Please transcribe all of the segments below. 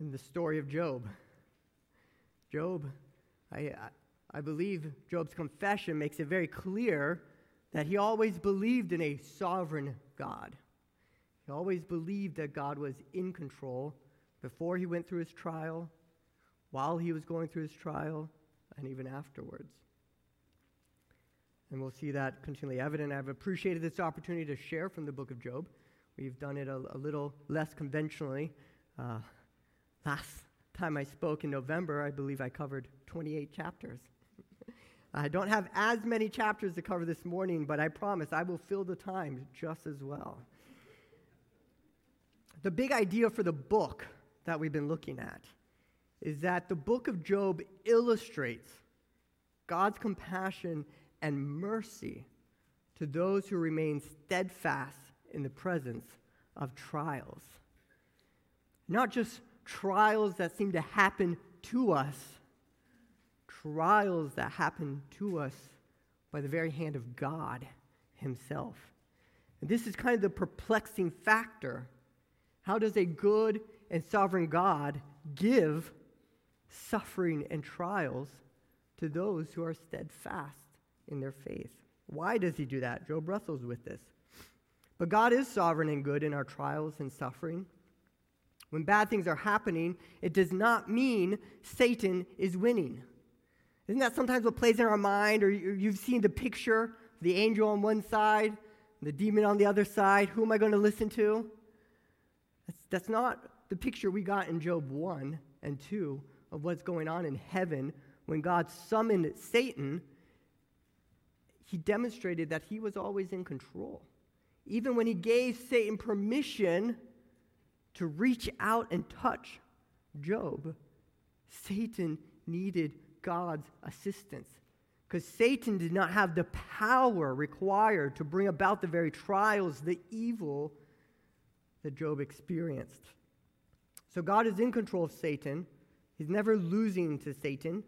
in the story of Job. Job, I, I believe Job's confession makes it very clear that he always believed in a sovereign God. He always believed that God was in control before he went through his trial, while he was going through his trial, and even afterwards. And we'll see that continually evident. I've appreciated this opportunity to share from the book of Job. We've done it a, a little less conventionally. Uh, last time I spoke in November, I believe I covered 28 chapters. I don't have as many chapters to cover this morning, but I promise I will fill the time just as well. The big idea for the book that we've been looking at is that the book of Job illustrates God's compassion and mercy to those who remain steadfast in the presence of trials. Not just trials that seem to happen to us, trials that happen to us by the very hand of God Himself. And this is kind of the perplexing factor. How does a good and sovereign God give suffering and trials to those who are steadfast in their faith? Why does He do that? Job wrestles with this. But God is sovereign and good in our trials and suffering. When bad things are happening, it does not mean Satan is winning. Isn't that sometimes what plays in our mind? Or you've seen the picture the angel on one side, the demon on the other side. Who am I going to listen to? That's, that's not the picture we got in Job 1 and 2 of what's going on in heaven when God summoned Satan. He demonstrated that he was always in control. Even when he gave Satan permission to reach out and touch Job, Satan needed God's assistance. Because Satan did not have the power required to bring about the very trials, the evil that Job experienced. So God is in control of Satan. He's never losing to Satan.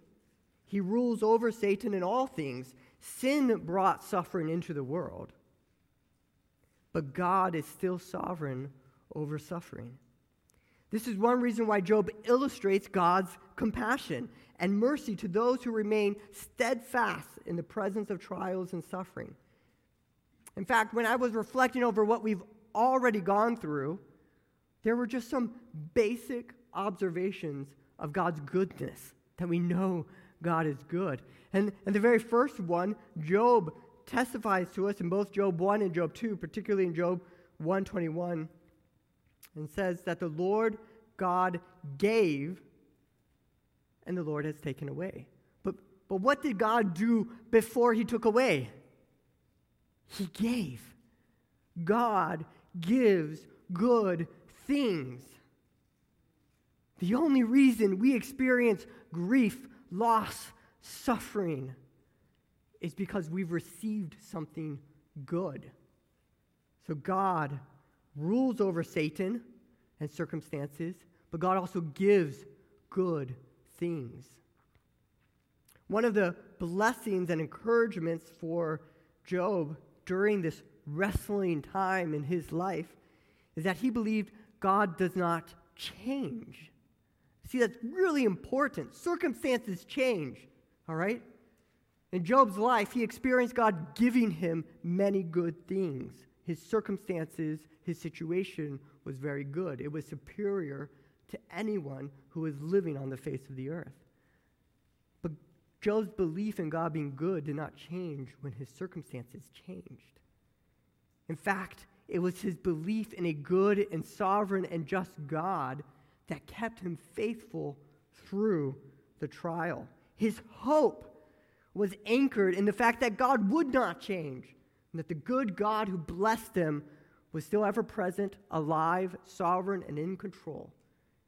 He rules over Satan in all things. Sin brought suffering into the world. But God is still sovereign over suffering. This is one reason why Job illustrates God's compassion and mercy to those who remain steadfast in the presence of trials and suffering. In fact, when I was reflecting over what we've already gone through, there were just some basic observations of God's goodness that we know God is good. And, and the very first one, Job testifies to us in both Job 1 and Job 2, particularly in Job 121, and says that the Lord God gave and the Lord has taken away. But, but what did God do before he took away? He gave. God gives good things. The only reason we experience grief, loss, suffering is because we've received something good. So God rules over Satan and circumstances, but God also gives good things. One of the blessings and encouragements for Job during this wrestling time in his life is that he believed God does not change. See, that's really important. Circumstances change, all right? In Job's life, he experienced God giving him many good things. His circumstances, his situation was very good. It was superior to anyone who was living on the face of the earth. But Job's belief in God being good did not change when his circumstances changed. In fact, it was his belief in a good and sovereign and just God that kept him faithful through the trial. His hope was anchored in the fact that God would not change, and that the good God who blessed him was still ever present, alive, sovereign, and in control.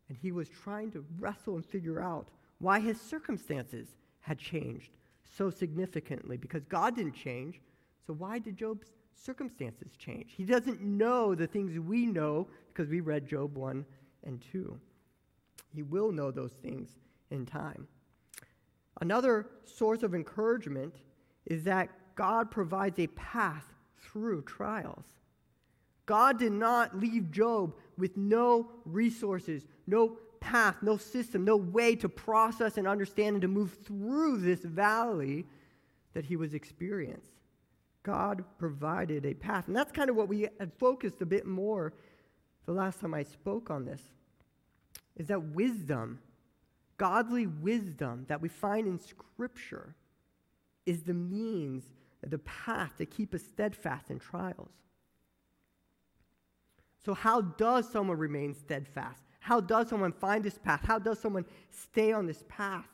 And he was trying to wrestle and figure out why his circumstances had changed so significantly because God didn't change. So, why did Job's circumstances change? He doesn't know the things we know because we read Job 1 and 2. He will know those things in time. Another source of encouragement is that God provides a path through trials. God did not leave Job with no resources, no path, no system, no way to process and understand and to move through this valley that he was experiencing. God provided a path. And that's kind of what we had focused a bit more the last time I spoke on this. Is that wisdom, godly wisdom that we find in Scripture, is the means, the path to keep us steadfast in trials. So, how does someone remain steadfast? How does someone find this path? How does someone stay on this path?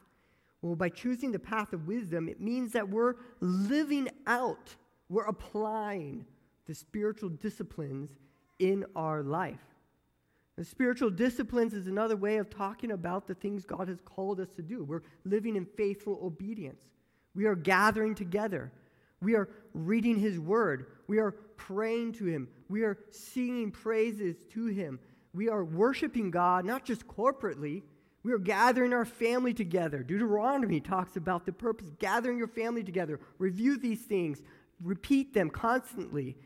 Well, by choosing the path of wisdom, it means that we're living out, we're applying the spiritual disciplines in our life. The spiritual disciplines is another way of talking about the things God has called us to do. We're living in faithful obedience. We are gathering together. We are reading His Word. We are praying to Him. We are singing praises to Him. We are worshiping God, not just corporately. We are gathering our family together. Deuteronomy talks about the purpose gathering your family together. Review these things, repeat them constantly.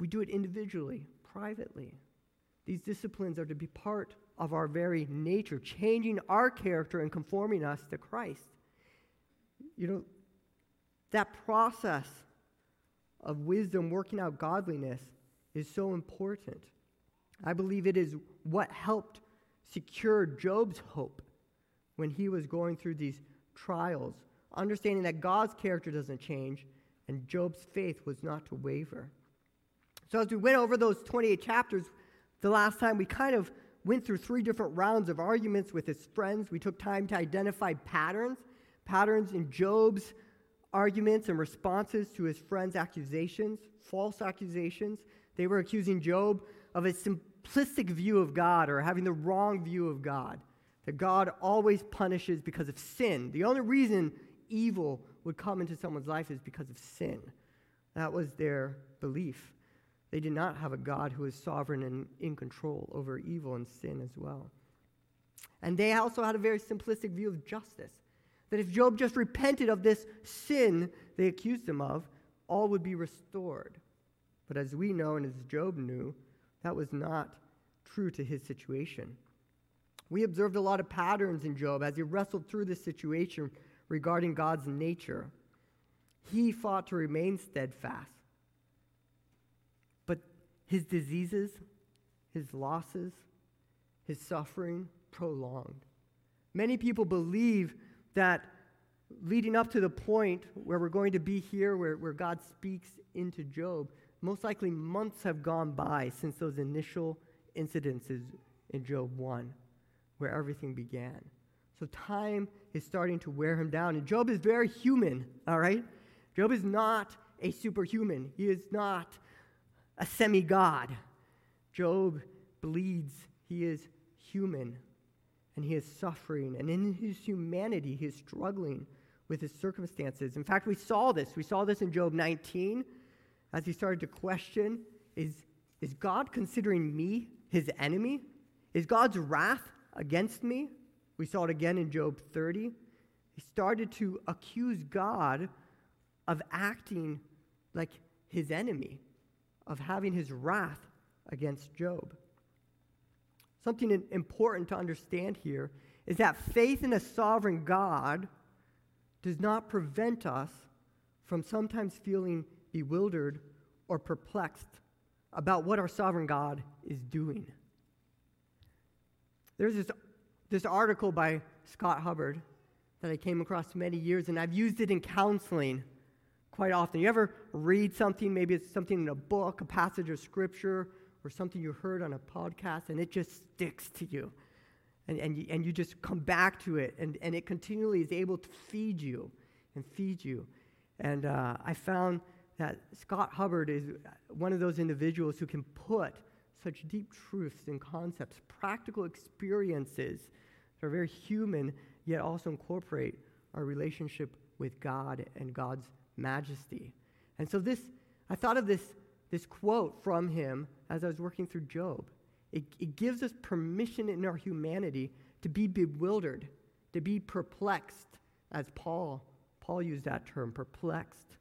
We do it individually, privately. These disciplines are to be part of our very nature, changing our character and conforming us to Christ. You know, that process of wisdom working out godliness is so important. I believe it is what helped secure Job's hope when he was going through these trials, understanding that God's character doesn't change and Job's faith was not to waver. So, as we went over those 28 chapters, the last time we kind of went through three different rounds of arguments with his friends. We took time to identify patterns, patterns in Job's arguments and responses to his friends' accusations, false accusations. They were accusing Job of a simplistic view of God or having the wrong view of God, that God always punishes because of sin. The only reason evil would come into someone's life is because of sin. That was their belief. They did not have a God who is sovereign and in control over evil and sin as well. And they also had a very simplistic view of justice that if Job just repented of this sin they accused him of, all would be restored. But as we know, and as Job knew, that was not true to his situation. We observed a lot of patterns in Job as he wrestled through this situation regarding God's nature. He fought to remain steadfast But his diseases, his losses, his suffering prolonged. Many people believe that leading up to the point where we're going to be here, where, where God speaks into Job, most likely months have gone by since those initial incidences in Job 1, where everything began. So time is starting to wear him down. And Job is very human, all right? Job is not a superhuman. He is not a semi god. Job bleeds. He is human and he is suffering. And in his humanity, he is struggling with his circumstances. In fact, we saw this. We saw this in Job 19 as he started to question is, is God considering me his enemy? Is God's wrath against me? We saw it again in Job 30. He started to accuse God of acting like his enemy of having his wrath against Job. Something important to understand here is that faith in a sovereign God does not prevent us from sometimes feeling bewildered or perplexed about what our sovereign God is doing. There's this, this article by Scott Hubbard that I came across many years, and I've used it in counseling quite often. You ever read something, maybe it's something in a book, a passage of scripture, or something you heard on a podcast, and it just sticks to you. And, and, you, and you just come back to it, and, and it continually is able to feed you and feed you. And uh, I found that Scott Hubbard is one of those individuals who can put such deep truths and concepts, practical experiences that are very human, yet also incorporate our relationship with God and God's majesty. And so this, I thought of this, this quote from him as I was working through Job. It, it gives us permission in our humanity to be bewildered, to be perplexed, as Paul, Paul used that term, perplexed,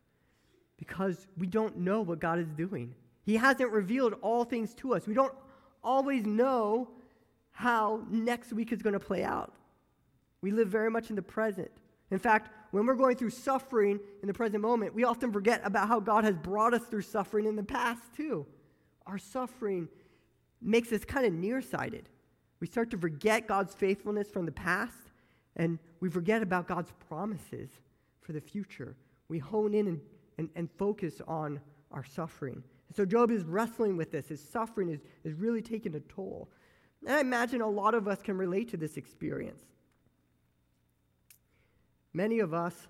because we don't know what God is doing. He hasn't revealed all things to us. We don't always know how next week is going to play out. We live very much in the present. In fact, when we're going through suffering in the present moment, we often forget about how God has brought us through suffering in the past, too. Our suffering makes us kind of nearsighted. We start to forget God's faithfulness from the past, and we forget about God's promises for the future. We hone in and, and, and focus on our suffering. So Job is wrestling with this. His suffering is, is really taking a toll. And I imagine a lot of us can relate to this experience. Many of us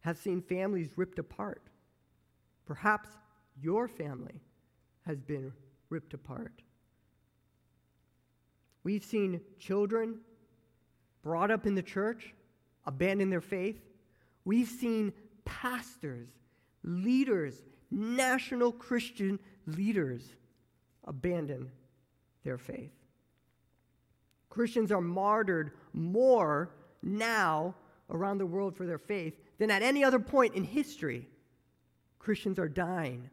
have seen families ripped apart. Perhaps your family has been ripped apart. We've seen children brought up in the church abandon their faith. We've seen pastors, leaders, national Christian leaders abandon their faith. Christians are martyred more now around the world for their faith than at any other point in history. Christians are dying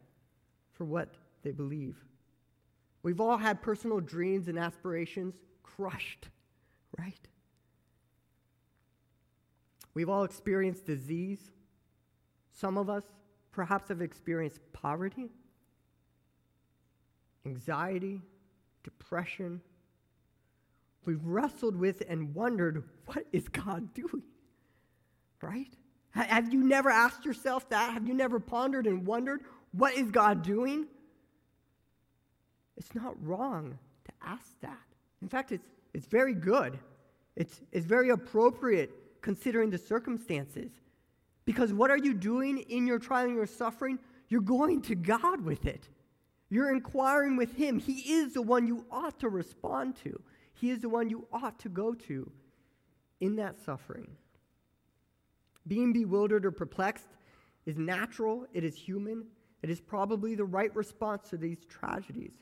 for what they believe. We've all had personal dreams and aspirations crushed, right? We've all experienced disease. Some of us perhaps have experienced poverty, anxiety, depression. We've wrestled with and wondered, what is God doing? Right? Have you never asked yourself that? Have you never pondered and wondered, what is God doing? It's not wrong to ask that. In fact, it's, it's very good. It's, it's very appropriate considering the circumstances. Because what are you doing in your trial and your suffering? You're going to God with it. You're inquiring with Him. He is the one you ought to respond to, He is the one you ought to go to in that suffering. Being bewildered or perplexed is natural, it is human, it is probably the right response to these tragedies.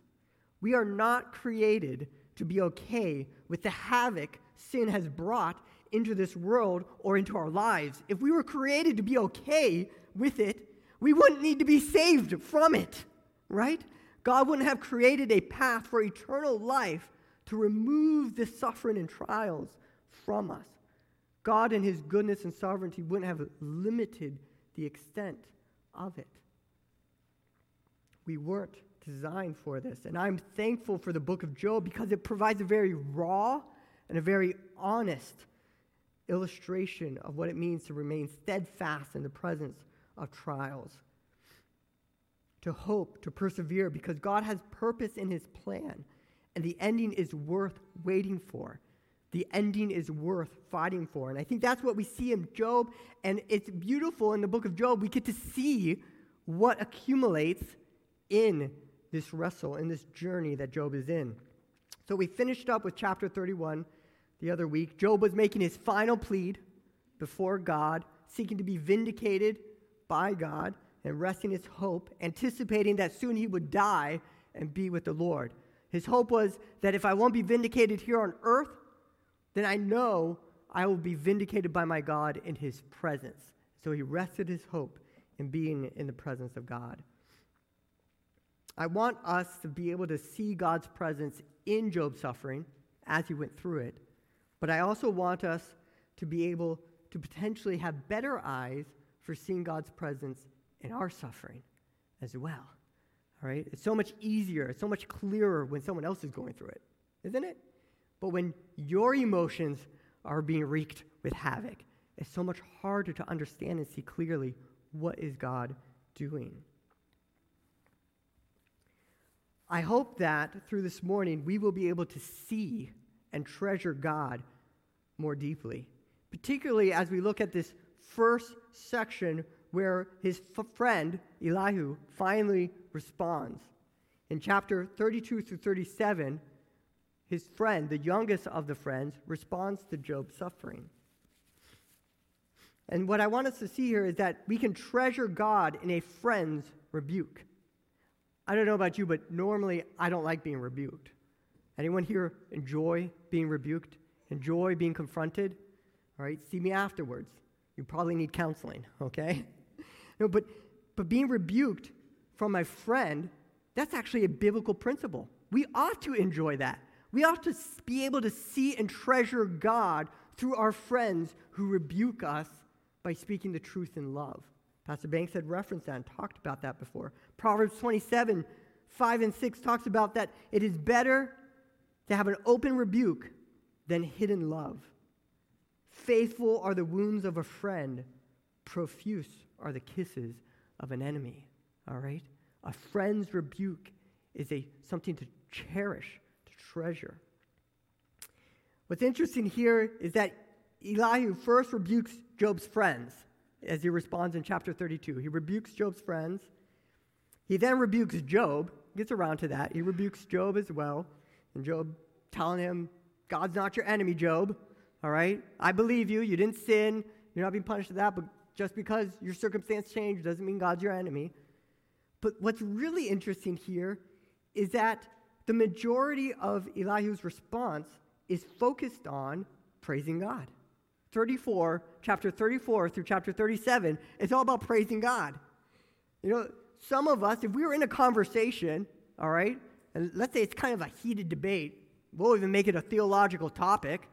We are not created to be okay with the havoc sin has brought into this world or into our lives. If we were created to be okay with it, we wouldn't need to be saved from it, right? God wouldn't have created a path for eternal life to remove the suffering and trials from us. God, in his goodness and sovereignty, wouldn't have limited the extent of it. We weren't designed for this. And I'm thankful for the book of Job because it provides a very raw and a very honest illustration of what it means to remain steadfast in the presence of trials, to hope, to persevere, because God has purpose in his plan, and the ending is worth waiting for. The ending is worth fighting for. And I think that's what we see in Job, and it's beautiful in the book of Job. We get to see what accumulates in this wrestle, and this journey that Job is in. So we finished up with chapter 31 the other week, Job was making his final plead before God, seeking to be vindicated by God and resting his hope, anticipating that soon he would die and be with the Lord. His hope was that if I won't be vindicated here on earth, then I know I will be vindicated by my God in his presence. So he rested his hope in being in the presence of God. I want us to be able to see God's presence in Job's suffering as he went through it but I also want us to be able to potentially have better eyes for seeing God's presence in our suffering as well. All right? It's so much easier, it's so much clearer when someone else is going through it, isn't it? But when your emotions are being wreaked with havoc, it's so much harder to understand and see clearly what is God doing. I hope that through this morning we will be able to see and treasure God more deeply, particularly as we look at this first section where his f- friend Elihu finally responds. In chapter 32 through 37, his friend, the youngest of the friends, responds to Job's suffering. And what I want us to see here is that we can treasure God in a friend's rebuke. I don't know about you, but normally I don't like being rebuked. Anyone here enjoy being rebuked? Enjoy being confronted? All right, see me afterwards. You probably need counseling, okay? no, but, but being rebuked from my friend, that's actually a biblical principle. We ought to enjoy that. We ought to be able to see and treasure God through our friends who rebuke us by speaking the truth in love. Pastor Banks had referenced that and talked about that before. Proverbs 27, 5 and 6 talks about that it is better to have an open rebuke than hidden love. Faithful are the wounds of a friend, profuse are the kisses of an enemy. All right? A friend's rebuke is a, something to cherish, to treasure. What's interesting here is that Elihu first rebukes Job's friends as he responds in chapter 32. He rebukes Job's friends. He then rebukes Job, gets around to that. He rebukes Job as well. And Job telling him, God's not your enemy, Job. All right? I believe you. You didn't sin. You're not being punished for that, but just because your circumstance changed doesn't mean God's your enemy. But what's really interesting here is that the majority of Elihu's response is focused on praising God. 34, chapter 34 through chapter 37, it's all about praising God. You know, some of us, if we were in a conversation, all right, and let's say it's kind of a heated debate, we'll even make it a theological topic,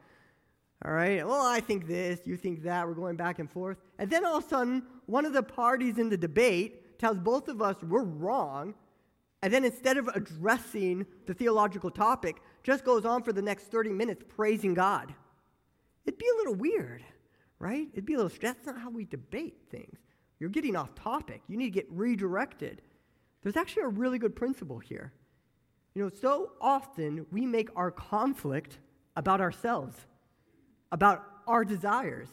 all right, well, I think this, you think that, we're going back and forth. And then all of a sudden, one of the parties in the debate tells both of us we're wrong, and then instead of addressing the theological topic, just goes on for the next 30 minutes praising God. It'd be a little weird, right? It'd be a little, that's not how we debate things. You're getting off topic. You need to get redirected. There's actually a really good principle here. You know, so often we make our conflict about ourselves, about our desires,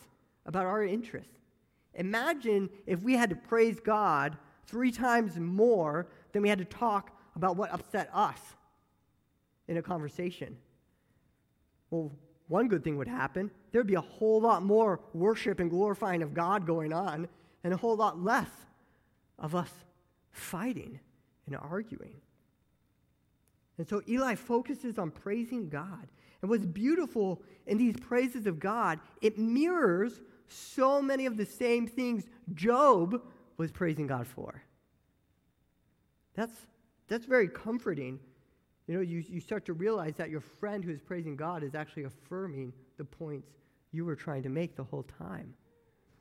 about our interests. Imagine if we had to praise God three times more than we had to talk about what upset us in a conversation. Well, one good thing would happen there'd be a whole lot more worship and glorifying of God going on, and a whole lot less of us fighting and arguing. And so Elihu focuses on praising God. And what's beautiful in these praises of God, it mirrors so many of the same things Job was praising God for. That's, that's very comforting. You know, you, you start to realize that your friend who is praising God is actually affirming the points you were trying to make the whole time,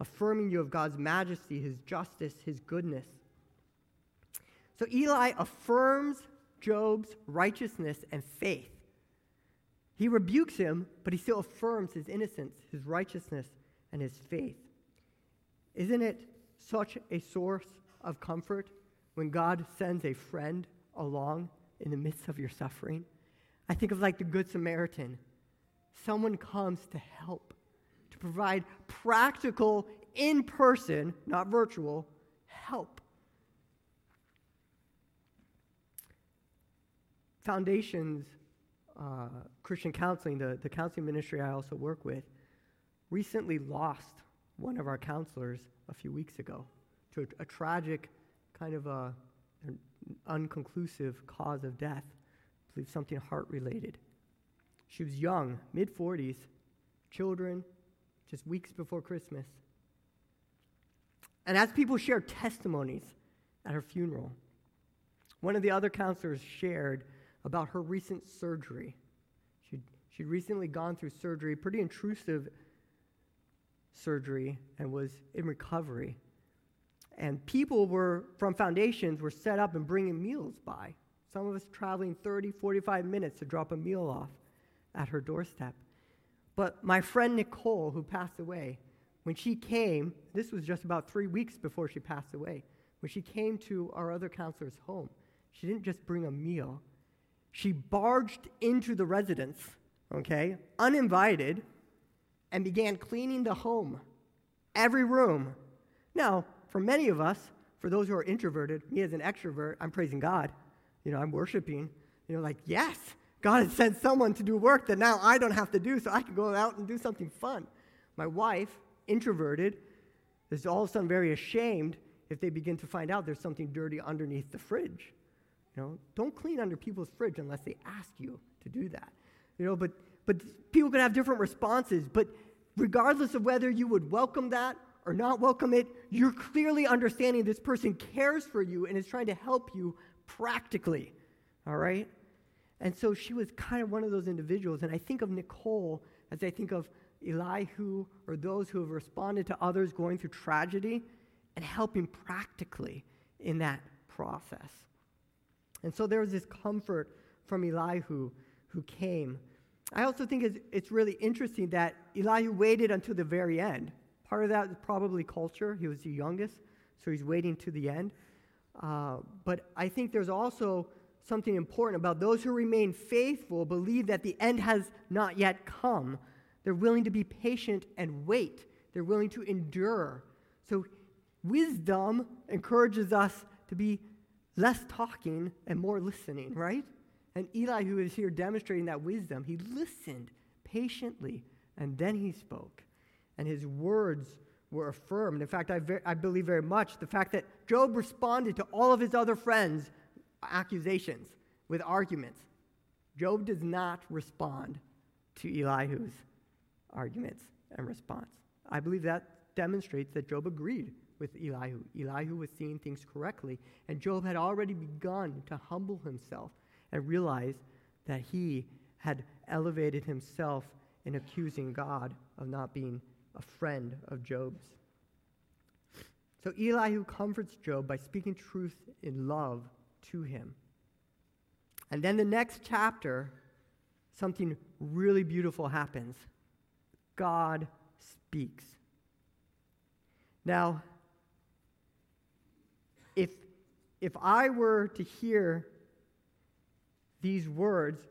affirming you of God's majesty, his justice, his goodness. So Elihu affirms Job's righteousness and faith. He rebukes him, but he still affirms his innocence, his righteousness, and his faith. Isn't it such a source of comfort when God sends a friend along in the midst of your suffering? I think of like the Good Samaritan. Someone comes to help, to provide practical, in person, not virtual, help. Foundations uh, Christian Counseling, the, the counseling ministry I also work with, recently lost one of our counselors a few weeks ago to a, a tragic, kind of a, unconclusive cause of death. I believe something heart related. She was young, mid 40s, children, just weeks before Christmas. And as people shared testimonies at her funeral, one of the other counselors shared about her recent surgery. She'd, she'd recently gone through surgery, pretty intrusive surgery, and was in recovery. And people were, from foundations, were set up and bringing meals by. Some of us traveling 30, 45 minutes to drop a meal off at her doorstep. But my friend Nicole, who passed away, when she came, this was just about three weeks before she passed away, when she came to our other counselor's home, she didn't just bring a meal, she barged into the residence, okay, uninvited, and began cleaning the home, every room. Now, for many of us, for those who are introverted, me as an extrovert, I'm praising God. You know, I'm worshiping. You know, like, yes, God has sent someone to do work that now I don't have to do, so I can go out and do something fun. My wife, introverted, is all of a sudden very ashamed if they begin to find out there's something dirty underneath the fridge. You know, don't clean under people's fridge unless they ask you to do that. You know, but but people can have different responses. But regardless of whether you would welcome that or not welcome it, you're clearly understanding this person cares for you and is trying to help you practically. All right? And so she was kind of one of those individuals. And I think of Nicole as I think of Elihu or those who have responded to others going through tragedy and helping practically in that process. And so there was this comfort from Elihu who came. I also think it's, really interesting that Elihu waited until the very end. Part of that is probably culture. He was the youngest, so he's waiting to the end. Uh, but I think there's also something important about those who remain faithful, believe that the end has not yet come. They're willing to be patient and wait, they're willing to endure. So, wisdom encourages us to be less talking and more listening, right? And Elihu is here demonstrating that wisdom, he listened patiently and then he spoke. And his words were affirmed. In fact, I, I believe very much the fact that Job responded to all of his other friends' accusations with arguments. Job does not respond to Elihu's arguments and response. I believe that demonstrates that Job agreed with Elihu. Elihu was seeing things correctly, and Job had already begun to humble himself and realize that he had elevated himself in accusing God of not being a friend of Job's. So Elihu comforts Job by speaking truth in love to him. And then the next chapter, something really beautiful happens. God speaks. Now, if, if I were to hear these words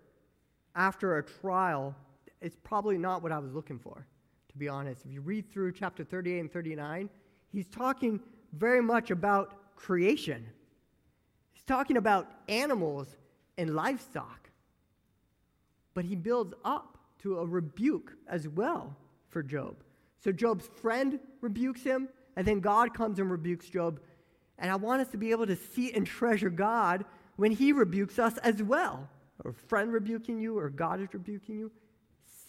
after a trial, it's probably not what I was looking for, to be honest. If you read through chapter 38 and 39, he's talking very much about creation. He's talking about animals and livestock. But he builds up to a rebuke as well for Job. So Job's friend rebukes him, and then God comes and rebukes Job. And I want us to be able to see and treasure God when he rebukes us as well. Or friend rebuking you, or God is rebuking you.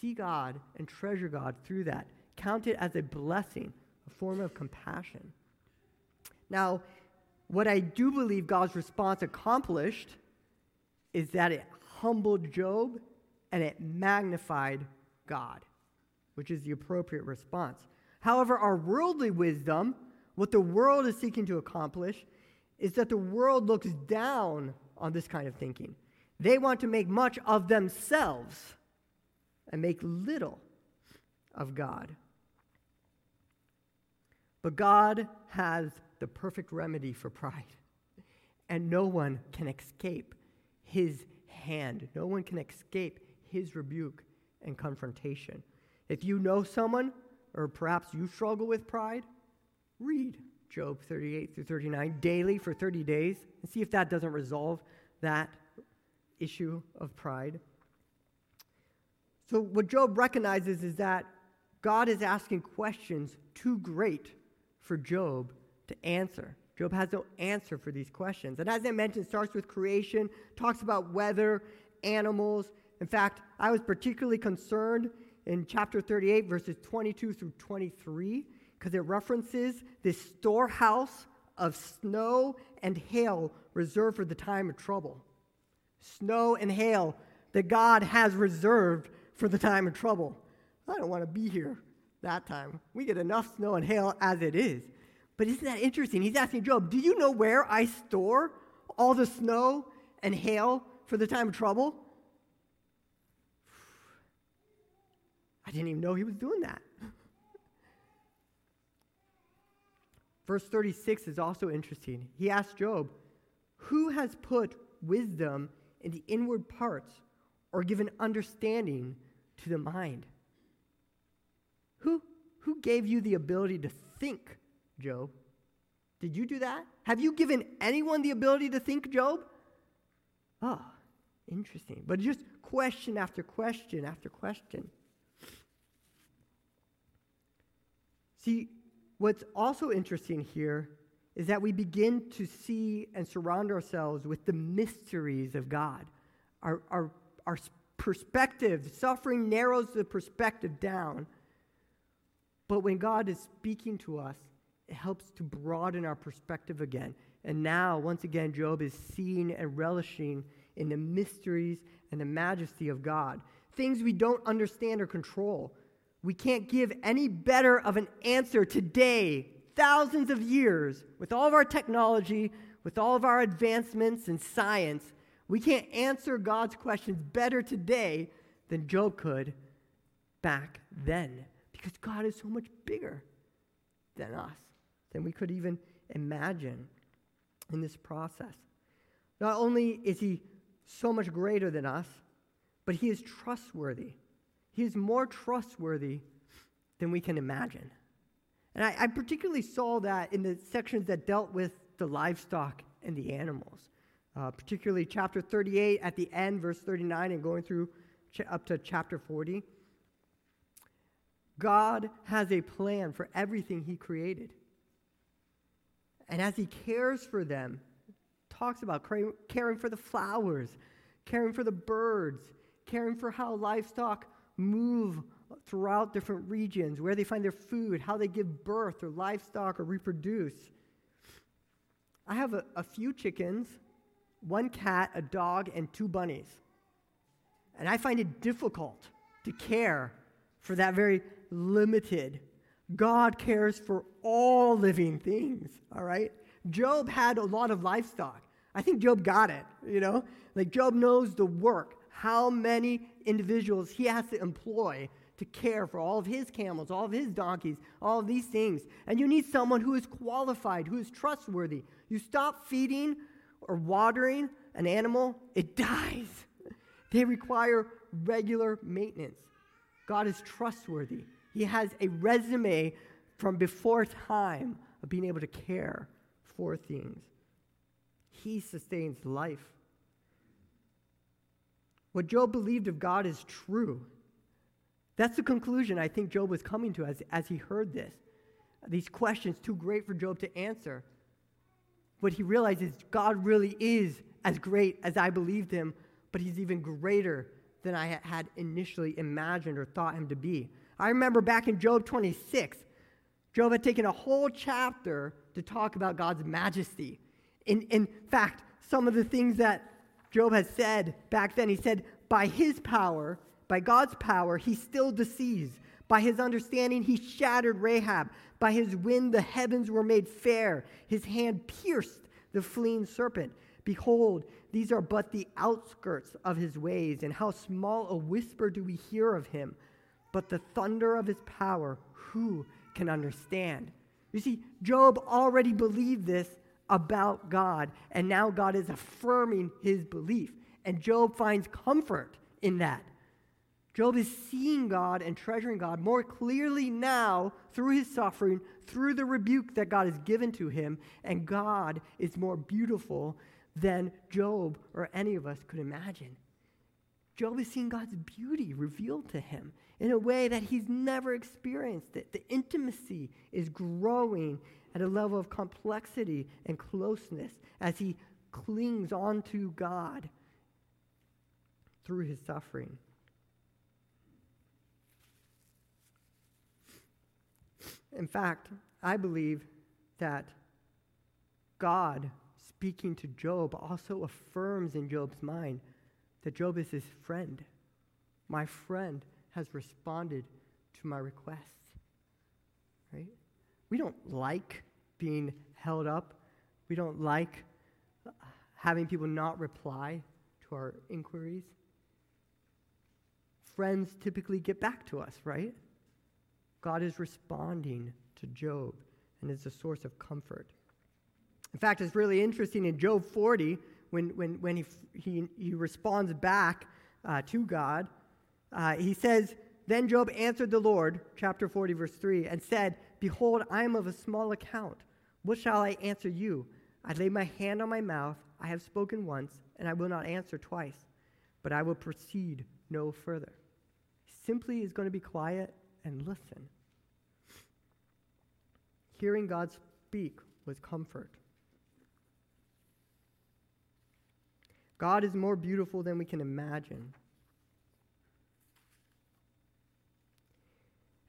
See God and treasure God through that. Count it as a blessing, a form of compassion. Now, what I do believe God's response accomplished is that it humbled Job and it magnified God, which is the appropriate response. However, our worldly wisdom, what the world is seeking to accomplish, is that the world looks down on this kind of thinking. They want to make much of themselves and make little of God. But God has the perfect remedy for pride, and no one can escape his hand. No one can escape his rebuke and confrontation. If you know someone, or perhaps you struggle with pride, read Job 38 through 39 daily for 30 days and see if that doesn't resolve that issue of pride. So, what Job recognizes is that God is asking questions too great for Job to answer. Job has no answer for these questions. And as I mentioned, starts with creation, talks about weather, animals. In fact, I was particularly concerned in chapter 38, verses 22 through 23, because it references this storehouse of snow and hail reserved for the time of trouble. Snow and hail that God has reserved for the time of trouble. I don't want to be here that time. We get enough snow and hail as it is. But isn't that interesting? He's asking Job, Do you know where I store all the snow and hail for the time of trouble? I didn't even know he was doing that. Verse 36 is also interesting. He asks Job, Who has put wisdom in the inward parts or given understanding to the mind? Who, who gave you the ability to think Job? Did you do that? Have you given anyone the ability to think, Job? Oh, interesting. But just question after question after question. See, what's also interesting here is that we begin to see and surround ourselves with the mysteries of God. Our, our, our perspective, suffering narrows the perspective down. But when God is speaking to us, it helps to broaden our perspective again. And now, once again, Job is seeing and relishing in the mysteries and the majesty of God, things we don't understand or control. We can't give any better of an answer today, thousands of years, with all of our technology, with all of our advancements in science. We can't answer God's questions better today than Job could back then because God is so much bigger than us, than we could even imagine in this process. Not only is he so much greater than us, but he is trustworthy. He is more trustworthy than we can imagine. And I, I, particularly saw that in the sections that dealt with the livestock and the animals, uh, particularly chapter 38 at the end, verse 39, and going through ch- up to chapter 40. God has a plan for everything he created. And as he cares for them, talks about caring for the flowers, caring for the birds, caring for how livestock move throughout different regions, where they find their food, how they give birth or livestock or reproduce. I have a, a few chickens, one cat, a dog, and two bunnies. And I find it difficult to care for that very limited. God cares for all living things, all right? Job had a lot of livestock. I think Job got it, you know? Like Job knows the work, how many individuals he has to employ to care for all of his camels, all of his donkeys, all of these things. And you need someone who is qualified, who is trustworthy. You stop feeding or watering an animal, it dies. They require regular maintenance. God is trustworthy. He has a resume from before time of being able to care for things. He sustains life. What Job believed of God is true. That's the conclusion I think Job was coming to as, as he heard this. These questions, too great for Job to answer. What he realizes God really is as great as I believed him, but he's even greater than I had initially imagined or thought him to be. I remember back in Job 26, Job had taken a whole chapter to talk about God's majesty. In, in fact, some of the things that Job has said back then, he said, by his power, by God's power, he still deceives. By his understanding, he shattered Rahab. By his wind, the heavens were made fair. His hand pierced the fleeing serpent. Behold, these are but the outskirts of his ways, and how small a whisper do we hear of him. But the thunder of his power, who can understand? You see, Job already believed this about God, and now God is affirming his belief. And Job finds comfort in that. Job is seeing God and treasuring God more clearly now through his suffering, through the rebuke that God has given to him, and God is more beautiful than Job or any of us could imagine. Job is seeing God's beauty revealed to him in a way that he's never experienced it. The intimacy is growing at a level of complexity and closeness as he clings onto God through his suffering. In fact, I believe that God speaking to Job also affirms in Job's mind that Job is his friend. My friend has responded to my requests. Right? We don't like being held up. We don't like having people not reply to our inquiries. Friends typically get back to us, right? God is responding to Job and is a source of comfort. In fact, it's really interesting in Job 40, when, when, when he, he, he responds back uh, to God, uh, he says, Then Job answered the Lord, chapter 40, verse 3, and said, Behold, I am of a small account. What shall I answer you? I lay my hand on my mouth. I have spoken once, and I will not answer twice, but I will proceed no further. He simply is going to be quiet and listen. Hearing God speak was comfort. God is more beautiful than we can imagine.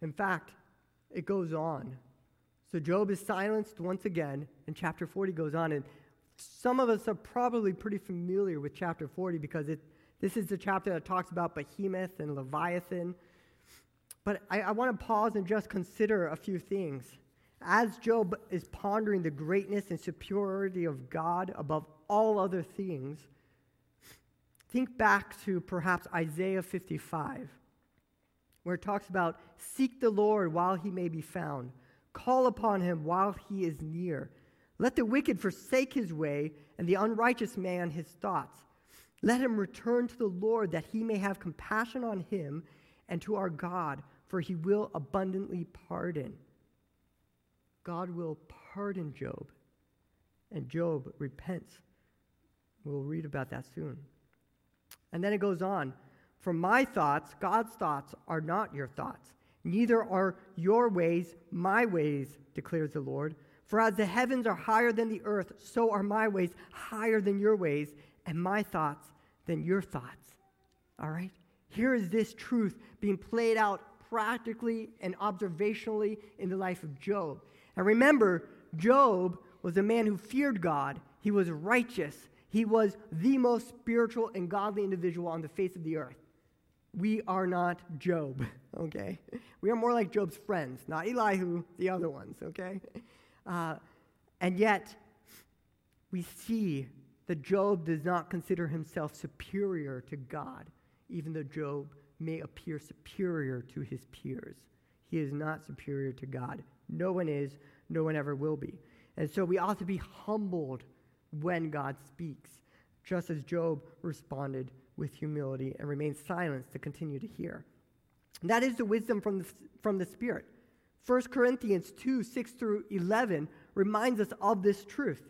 In fact, it goes on. So Job is silenced once again, and chapter 40 goes on, and Some of us are probably pretty familiar with chapter 40 because it, this is the chapter that talks about Behemoth and Leviathan. But I, I want to pause and just consider a few things. As Job is pondering the greatness and superiority of God above all other things, think back to perhaps Isaiah 55, where it talks about seek the Lord while he may be found, call upon him while he is near. Let the wicked forsake his way, and the unrighteous man his thoughts. Let him return to the Lord, that he may have compassion on him, and to our God for he will abundantly pardon. God will pardon Job, and Job repents. We'll read about that soon. And then it goes on For my thoughts, God's thoughts, are not your thoughts, neither are your ways my ways, declares the Lord. For as the heavens are higher than the earth, so are my ways higher than your ways, and my thoughts than your thoughts. All right? Here is this truth being played out practically and observationally in the life of Job. And remember, Job was a man who feared God, he was righteous, he was the most spiritual and godly individual on the face of the earth. We are not Job, okay? We are more like Job's friends, not Elihu, the other ones, okay? Uh, and yet, we see that Job does not consider himself superior to God, even though Job may appear superior to his peers. He is not superior to God. No one is, no one ever will be. And so we ought to be humbled when God speaks, just as Job responded with humility and remained silent to continue to hear. And that is the wisdom from the, from the Spirit. 1 Corinthians 2 6 through 11 reminds us of this truth.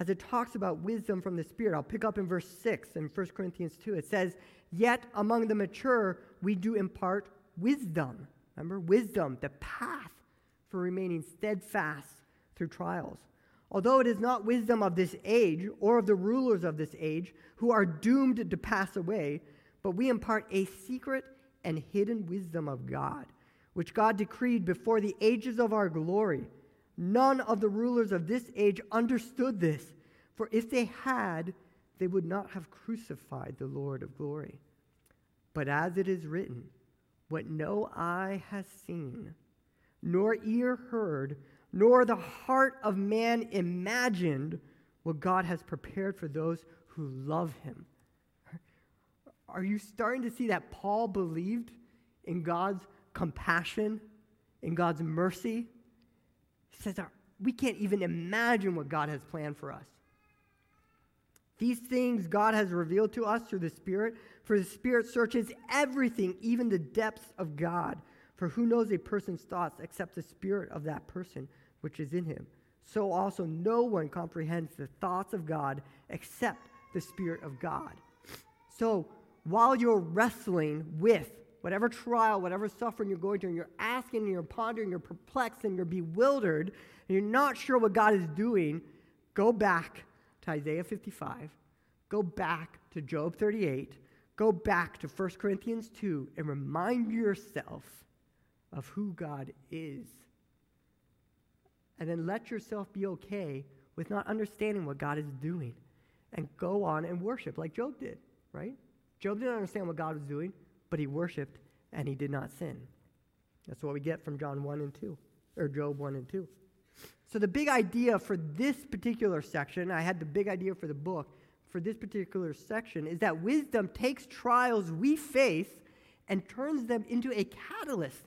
As it talks about wisdom from the Spirit, I'll pick up in verse 6 in 1 Corinthians 2. It says, Yet among the mature, we do impart wisdom. Remember, wisdom, the path for remaining steadfast through trials. Although it is not wisdom of this age or of the rulers of this age who are doomed to pass away, but we impart a secret and hidden wisdom of God, which God decreed before the ages of our glory. None of the rulers of this age understood this, for if they had, they would not have crucified the Lord of glory. But as it is written, what no eye has seen, nor ear heard, nor the heart of man imagined, what God has prepared for those who love him. Are you starting to see that Paul believed in God's compassion, in God's mercy? He says, we can't even imagine what God has planned for us. These things God has revealed to us through the Spirit, for the Spirit searches everything, even the depths of God. For who knows a person's thoughts except the Spirit of that person which is in him? So also no one comprehends the thoughts of God except the Spirit of God. So while you're wrestling with whatever trial, whatever suffering you're going through, and you're asking, and you're pondering, you're perplexed, and you're bewildered, and you're not sure what God is doing, go back to Isaiah 55, go back to Job 38, go back to 1 Corinthians 2, and remind yourself of who God is. And then let yourself be okay with not understanding what God is doing and go on and worship like Job did, right? Job didn't understand what God was doing, but he worshiped and he did not sin. That's what we get from John 1 and 2, or Job 1 and 2. So, the big idea for this particular section, I had the big idea for the book, for this particular section, is that wisdom takes trials we face and turns them into a catalyst,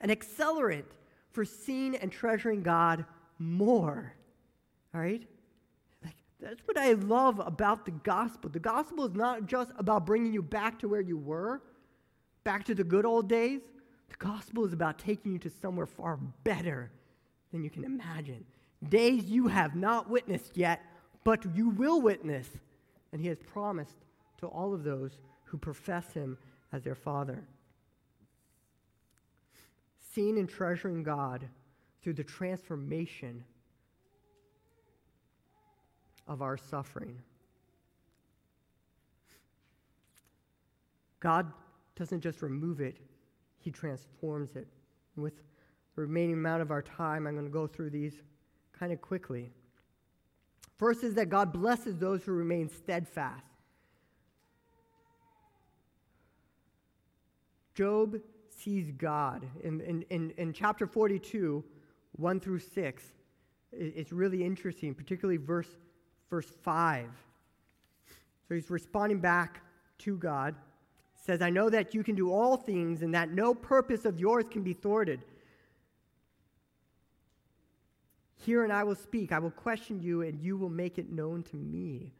an accelerant for seeing and treasuring God more. All right? That's what I love about the gospel. The gospel is not just about bringing you back to where you were, back to the good old days. The gospel is about taking you to somewhere far better than you can imagine. Days you have not witnessed yet, but you will witness. And he has promised to all of those who profess him as their Father. Seeing and treasuring God through the transformation of our suffering. God doesn't just remove it, He transforms it. With the remaining amount of our time, I'm going to go through these kind of quickly. First is that God blesses those who remain steadfast. Job sees God. In, in, in, in chapter 42, 1 through 6, it's really interesting, particularly verse, verse 5. So he's responding back to God. Says, I know that you can do all things and that no purpose of yours can be thwarted. Hear and I will speak. I will question you and you will make it known to me.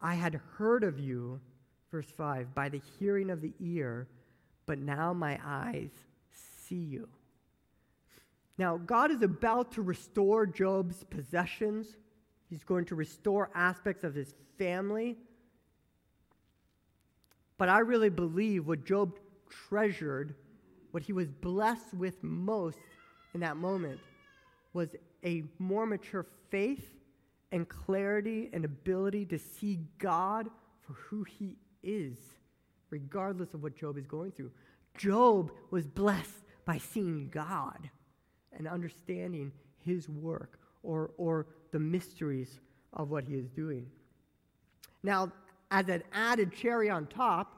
I had heard of you, verse 5, by the hearing of the ear, but now my eyes see you. Now, God is about to restore Job's possessions. He's going to restore aspects of his family. But I really believe what Job treasured, what he was blessed with most in that moment, was a more mature faith and clarity and ability to see God for who he is, regardless of what Job is going through. Job was blessed by seeing God and understanding his work or, or the mysteries of what he is doing. Now, as an added cherry on top,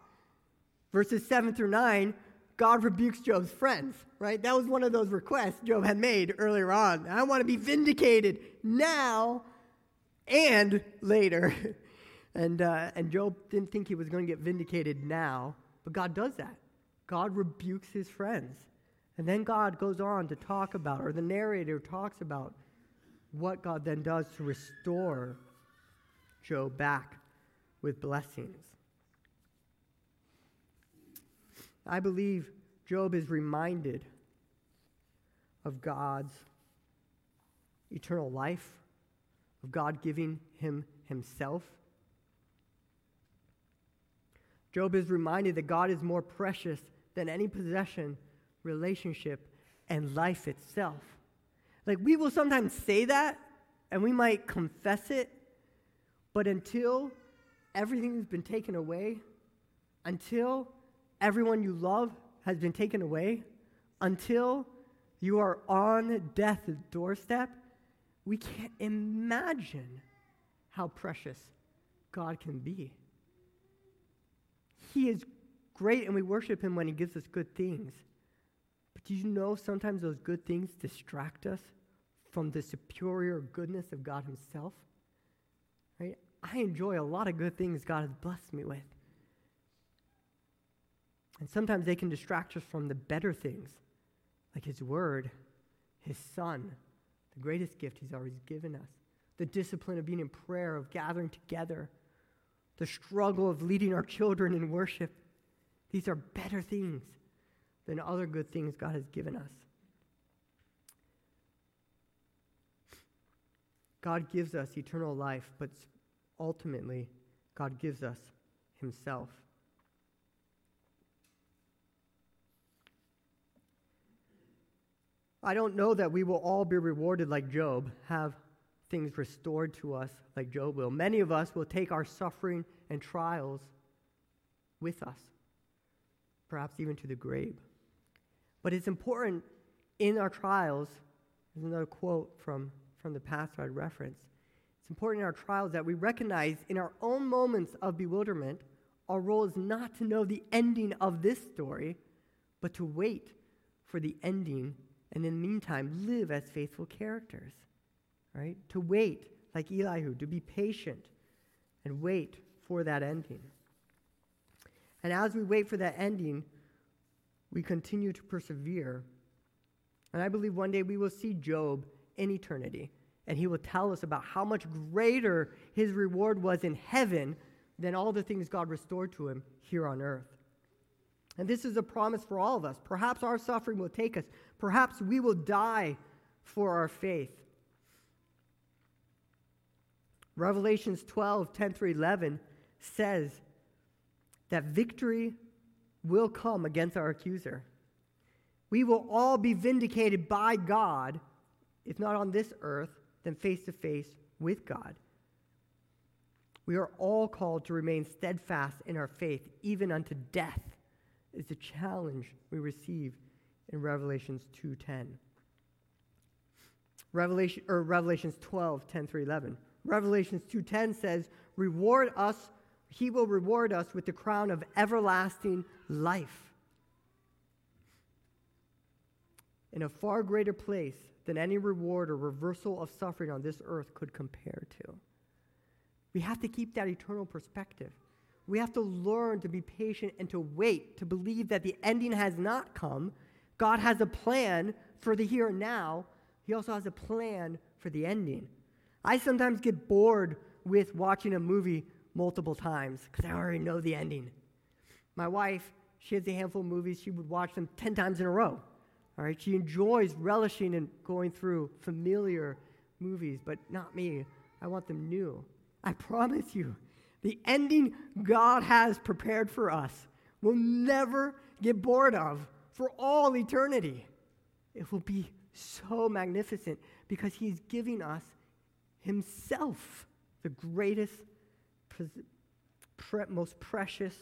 verses 7 through 9, God rebukes Job's friends, right? That was one of those requests Job had made earlier on. I want to be vindicated now and later. and, uh, and Job didn't think he was going to get vindicated now, but God does that. God rebukes his friends. And then God goes on to talk about, or the narrator talks about, what God then does to restore Job back with blessings. I believe Job is reminded of God's eternal life, of God giving him himself. Job is reminded that God is more precious than any possession, relationship, and life itself. Like we will sometimes say that and we might confess it, but until everything's been taken away, until everyone you love has been taken away, until you are on death's doorstep, we can't imagine how precious God can be. He is great and we worship Him when He gives us good things. But do you know sometimes those good things distract us from the superior goodness of God Himself? Right? I enjoy a lot of good things God has blessed me with. And sometimes they can distract us from the better things, like His Word, His Son, the greatest gift He's always given us, the discipline of being in prayer, of gathering together, the struggle of leading our children in worship. These are better things than other good things God has given us. God gives us eternal life, but ultimately, God gives us Himself. I don't know that we will all be rewarded like Job, have things restored to us like Job will. Many of us will take our suffering and trials with us, perhaps even to the grave. But it's important in our trials, there's another quote from, from the pastor I referenced. It's important in our trials that we recognize in our own moments of bewilderment, our role is not to know the ending of this story, but to wait for the ending and in the meantime, live as faithful characters, right? To wait, like Elihu, to be patient and wait for that ending. And as we wait for that ending, we continue to persevere. And I believe one day we will see Job in eternity, and he will tell us about how much greater his reward was in heaven than all the things God restored to him here on earth. And this is a promise for all of us. Perhaps our suffering will take us. Perhaps we will die for our faith. Revelations 12, 10 through 11 says that victory will come against our accuser. We will all be vindicated by God, if not on this earth, then face to face with God. We are all called to remain steadfast in our faith, even unto death is the challenge we receive in Revelations 2:10. Revelation or Revelations 12, 10 through 11. Revelations 2:10 says, "Reward us, he will reward us with the crown of everlasting life." In a far greater place than any reward or reversal of suffering on this earth could compare to. We have to keep that eternal perspective. We have to learn to be patient and to wait, to believe that the ending has not come. God has a plan for the here and now. He also has a plan for the ending. I sometimes get bored with watching a movie multiple times because I already know the ending. My wife, she has a handful of movies, she would watch them 10 times in a row. All right, she enjoys relishing and going through familiar movies, but not me. I want them new. I promise you, the ending God has prepared for us will never get bored of for all eternity. It will be so magnificent because He's giving us Himself, the greatest, most precious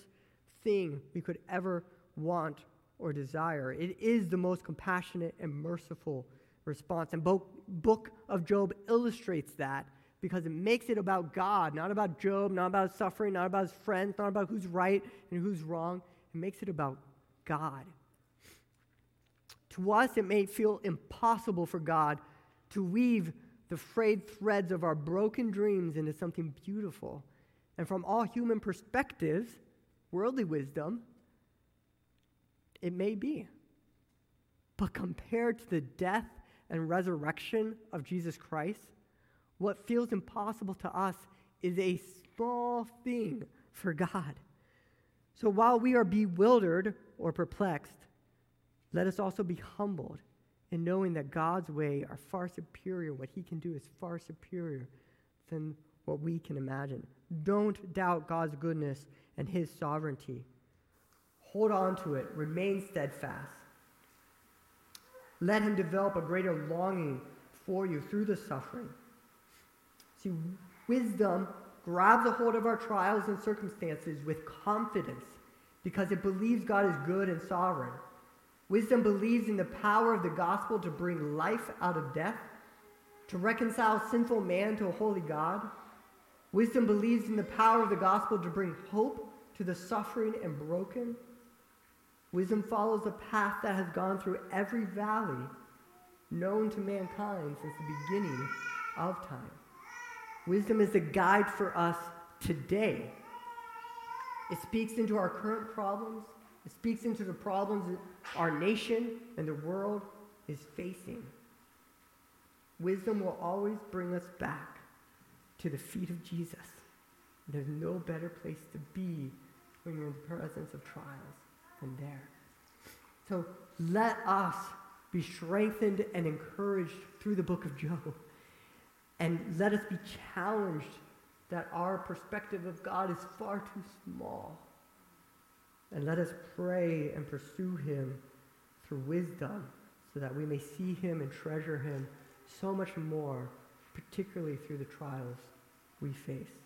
thing we could ever want or desire. It is the most compassionate and merciful response. And both book of Job illustrates that because it makes it about God, not about Job, not about suffering, not about his friends, not about who's right and who's wrong. It makes it about God. To us, it may feel impossible for God to weave the frayed threads of our broken dreams into something beautiful. And from all human perspectives, worldly wisdom, it may be. But compared to the death and resurrection of Jesus Christ, what feels impossible to us is a small thing for God. So while we are bewildered or perplexed, let us also be humbled in knowing that God's way are far superior. What he can do is far superior than what we can imagine. Don't doubt God's goodness and his sovereignty. Hold on to it, remain steadfast. Let him develop a greater longing for you through the suffering. See, wisdom grabs a hold of our trials and circumstances with confidence because it believes God is good and sovereign. Wisdom believes in the power of the gospel to bring life out of death, to reconcile sinful man to a holy God. Wisdom believes in the power of the gospel to bring hope to the suffering and broken. Wisdom follows a path that has gone through every valley known to mankind since the beginning of time. Wisdom is a guide for us today. It speaks into our current problems, it speaks into the problems our nation and the world is facing. Wisdom will always bring us back to the feet of Jesus. There's no better place to be when you're in the presence of trials than there. So let us be strengthened and encouraged through the book of Job. And let us be challenged that our perspective of God is far too small. And let us pray and pursue him through wisdom so that we may see him and treasure him so much more, particularly through the trials we face.